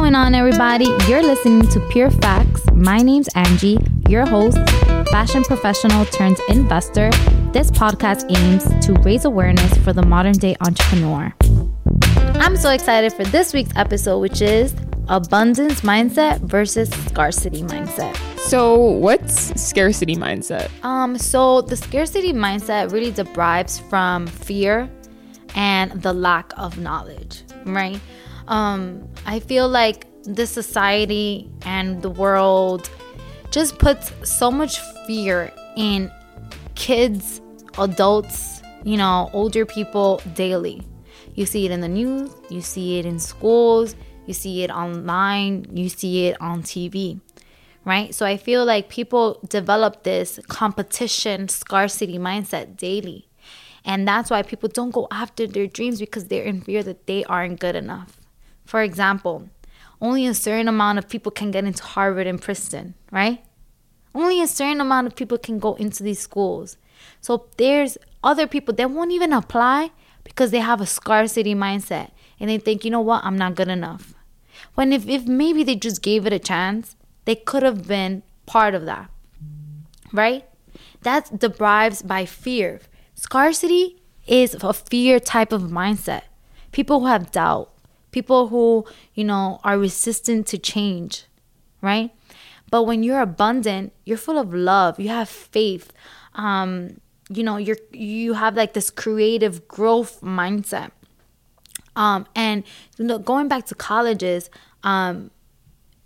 going on, everybody? You're listening to Pure Facts. My name's Angie, your host, fashion professional turned investor. This podcast aims to raise awareness for the modern day entrepreneur. I'm so excited for this week's episode, which is abundance mindset versus scarcity mindset. So, what's scarcity mindset? Um, so the scarcity mindset really derives from fear and the lack of knowledge, right? Um, I feel like this society and the world just puts so much fear in kids, adults, you know, older people daily. You see it in the news, you see it in schools, you see it online, you see it on TV, right? So I feel like people develop this competition scarcity mindset daily. And that's why people don't go after their dreams because they're in fear that they aren't good enough. For example, only a certain amount of people can get into Harvard and Princeton, right? Only a certain amount of people can go into these schools. So there's other people that won't even apply because they have a scarcity mindset and they think, you know what, I'm not good enough. When if, if maybe they just gave it a chance, they could have been part of that. Right? That derives by fear. Scarcity is a fear type of mindset. People who have doubt, people who, you know, are resistant to change, right? But when you're abundant, you're full of love, you have faith. Um, you know, you're you have like this creative growth mindset. Um, and you know, going back to colleges, um,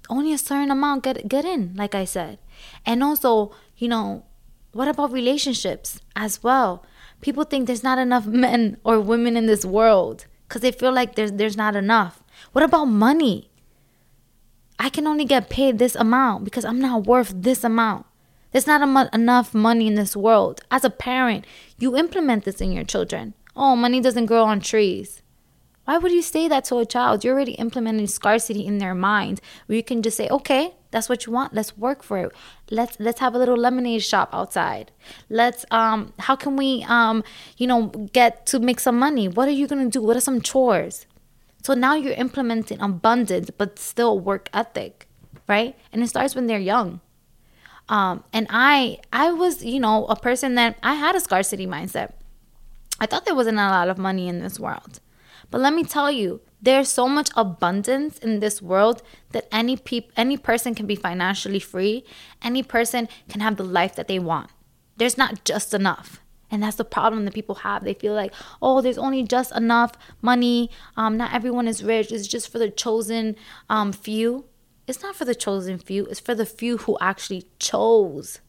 only a certain amount get get in, like I said. And also, you know, what about relationships as well? People think there's not enough men or women in this world because they feel like there's there's not enough. What about money? I can only get paid this amount because I'm not worth this amount. There's not enough money in this world. As a parent, you implement this in your children. Oh, money doesn't grow on trees. Why would you say that to a child? You're already implementing scarcity in their mind where you can just say, okay, that's what you want. Let's work for it. Let's let's have a little lemonade shop outside. Let's um how can we um you know get to make some money? What are you gonna do? What are some chores? So now you're implementing abundance but still work ethic, right? And it starts when they're young. Um, and I I was, you know, a person that I had a scarcity mindset. I thought there wasn't a lot of money in this world. But let me tell you, there's so much abundance in this world that any peop- any person can be financially free. Any person can have the life that they want. There's not just enough. And that's the problem that people have. They feel like, oh, there's only just enough money. Um, not everyone is rich. It's just for the chosen um, few. It's not for the chosen few. It's for the few who actually chose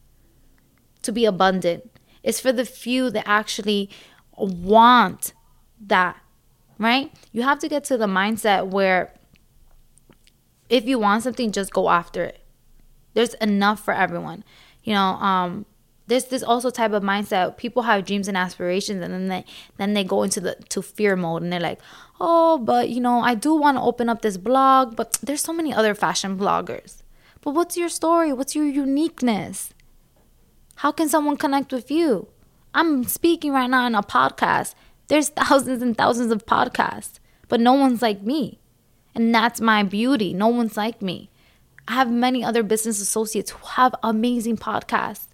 to be abundant. It's for the few that actually want that right? You have to get to the mindset where if you want something, just go after it. There's enough for everyone. You know, um, there's this also type of mindset. People have dreams and aspirations, and then they then they go into the to fear mode, and they're like, "Oh, but you know, I do want to open up this blog, but there's so many other fashion bloggers. But what's your story? What's your uniqueness? How can someone connect with you? I'm speaking right now in a podcast. There's thousands and thousands of podcasts, but no one's like me. And that's my beauty. No one's like me. I have many other business associates who have amazing podcasts.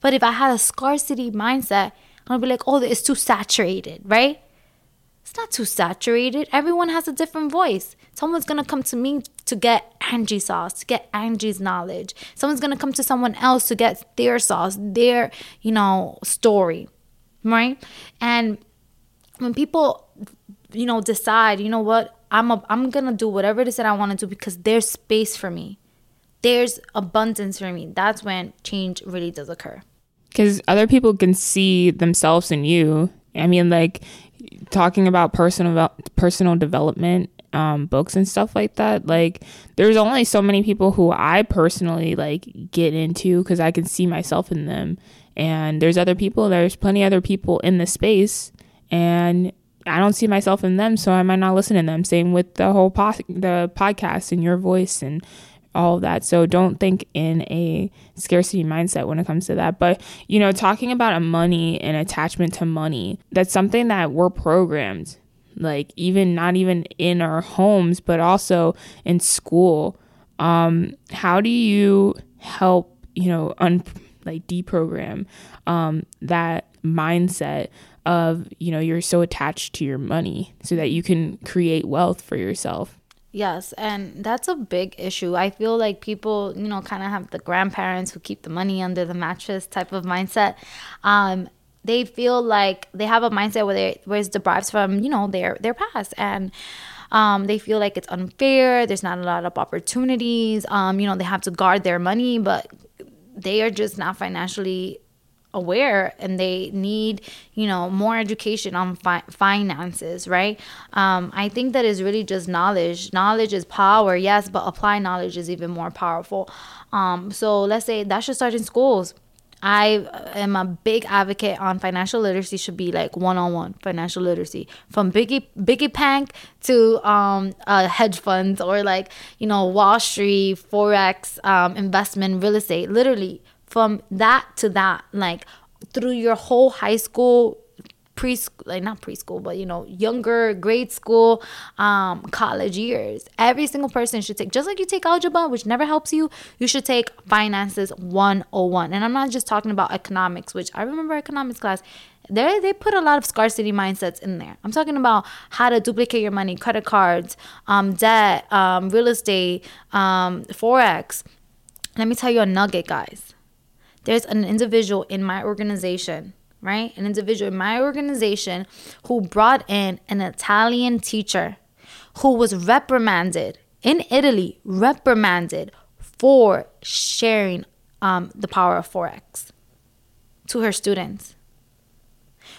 But if I had a scarcity mindset, I'd be like, oh, it's too saturated, right? It's not too saturated. Everyone has a different voice. Someone's gonna come to me to get Angie's sauce, to get Angie's knowledge. Someone's gonna come to someone else to get their sauce, their, you know, story, right? And when people you know decide you know what i'm a, i'm gonna do whatever it is that i want to do because there's space for me. There's abundance for me. That's when change really does occur. Because other people can see themselves in you. I mean like talking about personal personal development um, books and stuff like that like there's only so many people who i personally like get into because i can see myself in them. And there's other people there's plenty other people in the space and I don't see myself in them, so I might not listen to them. Same with the whole po- the podcast and your voice and all of that. So don't think in a scarcity mindset when it comes to that. But you know, talking about money and attachment to money, that's something that we're programmed. like even not even in our homes, but also in school. Um, how do you help, you know, un like deprogram um, that mindset of, you know, you're so attached to your money so that you can create wealth for yourself? Yes, and that's a big issue. I feel like people, you know, kind of have the grandparents who keep the money under the mattress type of mindset. Um, they feel like they have a mindset where they where it's derived from you know their their past and um, they feel like it's unfair there's not a lot of opportunities um, you know they have to guard their money but they are just not financially aware and they need you know more education on fi- finances right? Um, i think that is really just knowledge. Knowledge is power yes but apply knowledge is even more powerful. Um, so let's say that should start in schools. I am a big advocate on financial literacy should be like one-on-one financial literacy. From biggie biggie pank to um, uh, hedge funds or like you know Wall Street forex um, investment real estate. Literally from that to that like through your whole high school preschool like not preschool but you know younger grade school um college years. Every single person should take just like you take algebra which never helps you you should take finances 101 and i'm not just talking about economics which i remember economics class there they put a lot of scarcity mindsets in there. I'm talking about how to duplicate your money credit cards um, debt um, real estate um, forex. Let me tell you a nugget guys there's an individual in my organization right? An individual in my organization who brought in an Italian teacher who was reprimanded in Italy, reprimanded for sharing um, the power of Forex to her students.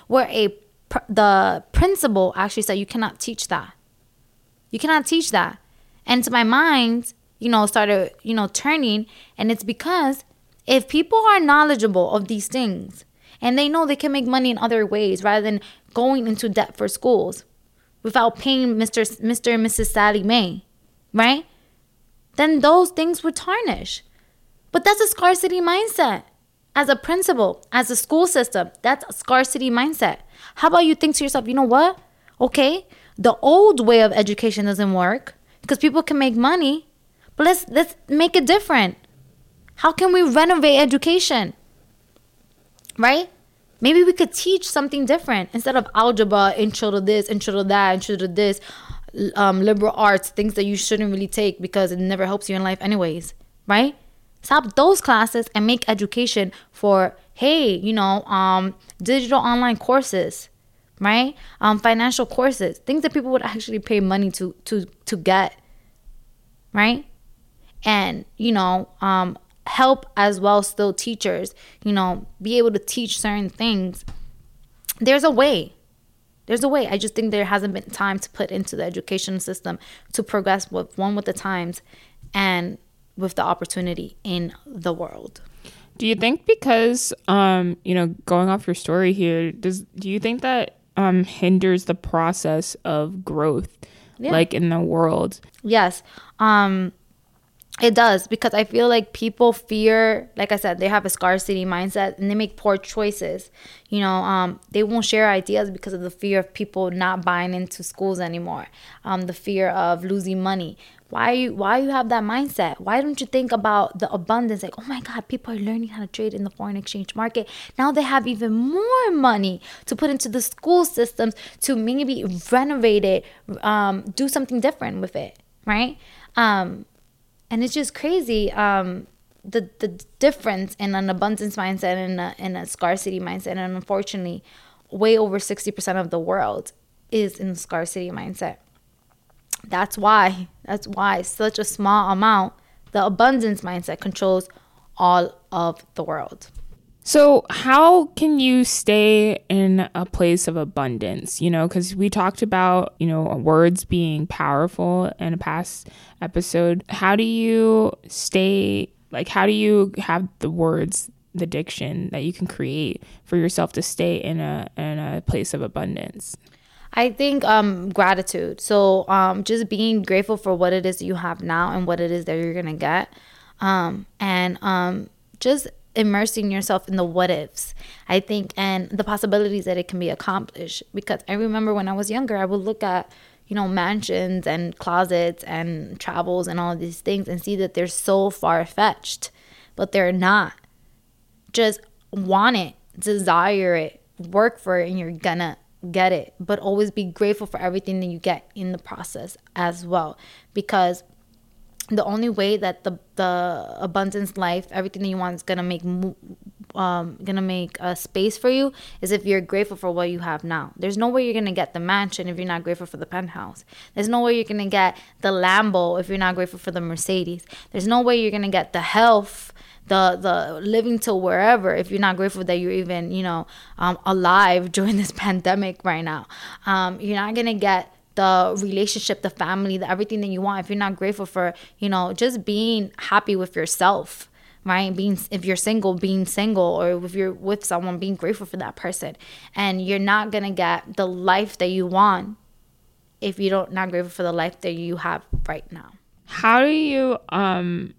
Where a the principal actually said, You cannot teach that. You cannot teach that. And to my mind, you know, started, you know, turning. And it's because if people are knowledgeable of these things, and they know they can make money in other ways rather than going into debt for schools without paying Mr. Mr. and Mrs. Sallie Mae, right? Then those things would tarnish. But that's a scarcity mindset. As a principal, as a school system, that's a scarcity mindset. How about you think to yourself, you know what? Okay, the old way of education doesn't work because people can make money, but let's let's make it different. How can we renovate education? right? Maybe we could teach something different instead of algebra, intro to this, intro to that, intro to this, um, liberal arts, things that you shouldn't really take because it never helps you in life, anyways, right? Stop those classes and make education for, hey, you know, um, digital online courses, right? Um, financial courses, things that people would actually pay money to to to get, right? And you know, um, help as well still teachers you know be able to teach certain things. There's a way. There's a way. I just think there hasn't been time to put into the education system to progress with one with the times and with the opportunity in the world. Do you think because um you know going off your story here does do you think that um hinders the process of growth yeah. like in the world? Yes. Um it does because I feel like people fear, like I said, they have a scarcity mindset and they make poor choices. You know, um, they won't share ideas because of the fear of people not buying into schools anymore, um, the fear of losing money. Why you why you have that mindset? Why don't you think about the abundance? Like, oh my God, people are learning how to trade in the foreign exchange market. Now they have even more money to put into the school systems to maybe renovate it, um, do something different with it, right? Um, and it's just crazy um, the the difference in an abundance mindset and a, and a scarcity mindset. And unfortunately way over 60% of the world is in the scarcity mindset. That's why that's why such a small amount the abundance mindset controls all of the world so, how can you stay in a place of abundance? You know, because we talked about, you know, words being powerful in a past episode. How do you stay, like, how do you have the words, the diction that you can create for yourself to stay in a, in a place of abundance? I think um, gratitude. So, um, just being grateful for what it is that you have now and what it is that you're going to get. Um, and um, just immersing yourself in the what ifs, I think, and the possibilities that it can be accomplished. Because I remember when I was younger, I would look at, you know, mansions and closets and travels and all these things and see that they're so far fetched, but they're not. Just want it, desire it, work for it, and you're gonna get it. But always be grateful for everything that you get in the process as well. Because the only way that the the abundance life everything that you want is gonna make um gonna make a space for you is if you're grateful for what you have now. There's no way you're gonna get the mansion if you're not grateful for the penthouse. There's no way you're gonna get the lambo if you're not grateful for the mercedes. There's no way you're gonna get the health the the living to wherever if you're not grateful that you're even you know um, alive during this pandemic right now. Um, you're not gonna get the relationship, the family, the everything that you want, if you're not grateful for, you know, just being happy with yourself, right? Being if you're single, being single, or if you're with someone, being grateful for that person. And you're not gonna get the life that you want if you don't not grateful for the life that you have right now. How do you um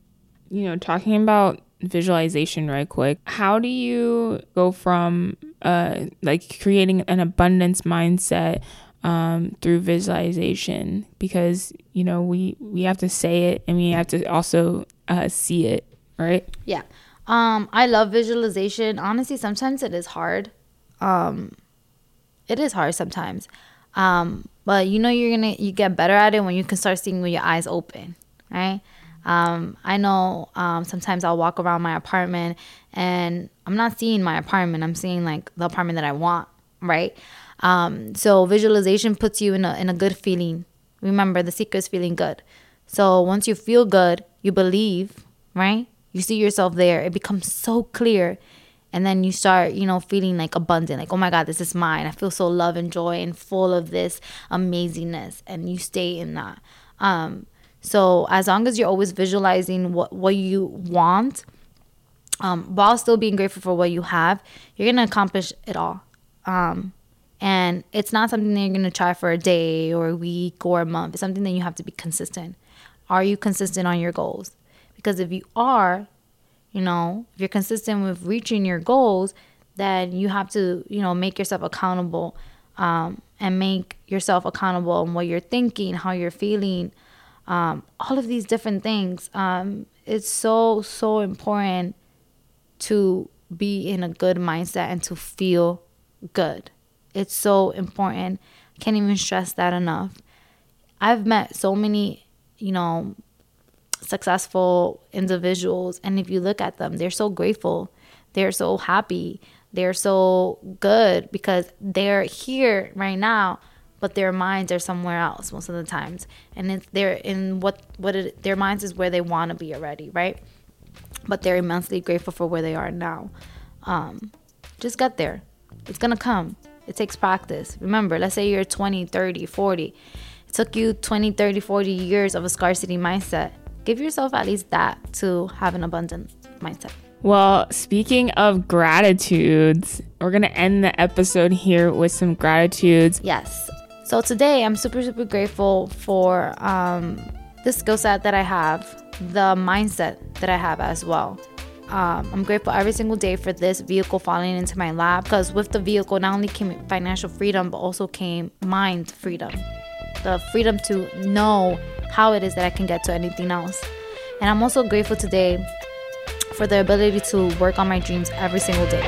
you know, talking about visualization right quick, how do you go from uh like creating an abundance mindset um, through visualization because you know we we have to say it and we have to also uh, see it right? Yeah. Um i love visualization. Honestly sometimes it is hard. Um it is hard sometimes. Um but you know you're gonna you get better at it when you can start seeing with your eyes open right? Um, I know um, sometimes I'll walk around my apartment and I'm not seeing my apartment. I'm seeing like the apartment that I want, right? Um, so visualization puts you in a in a good feeling. Remember, the secret is feeling good. So once you feel good, you believe, right? You see yourself there. It becomes so clear. And then you start, you know, feeling like abundant, like, oh my God, this is mine. I feel so love and joy and full of this amazingness. And you stay in that. Um, so as long as you're always visualizing what, what you want, um, while still being grateful for what you have, you're gonna accomplish it all. Um, and it's not something that you're going to try for a day or a week or a month. It's something that you have to be consistent. Are you consistent on your goals? Because if you are, you know, if you're consistent with reaching your goals, then you have to, you know, make yourself accountable um, and make yourself accountable on what you're thinking, how you're feeling, um, all of these different things. Um, it's so, so important to be in a good mindset and to feel good. It's so important. I Can't even stress that enough. I've met so many, you know, successful individuals, and if you look at them, they're so grateful. They're so happy. They're so good because they're here right now, but their minds are somewhere else most of the times, and it's they're in what what it, their minds is where they want to be already, right? But they're immensely grateful for where they are now. Um, just get there. It's gonna come. It takes practice. Remember, let's say you're 20, 30, 40. It took you 20, 30, 40 years of a scarcity mindset. Give yourself at least that to have an abundant mindset. Well, speaking of gratitudes, we're going to end the episode here with some gratitudes. Yes. So today I'm super, super grateful for um, the skill set that I have, the mindset that I have as well. Um, I'm grateful every single day for this vehicle falling into my lap because with the vehicle, not only came financial freedom, but also came mind freedom. The freedom to know how it is that I can get to anything else. And I'm also grateful today for the ability to work on my dreams every single day.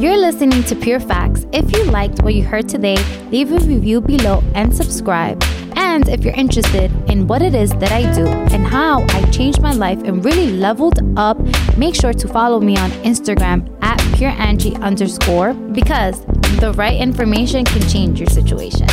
You're listening to Pure Facts. If you liked what you heard today, leave a review below and subscribe. And if you're interested in what it is that I do and how I changed my life and really leveled up, make sure to follow me on Instagram at pureangie underscore because the right information can change your situation.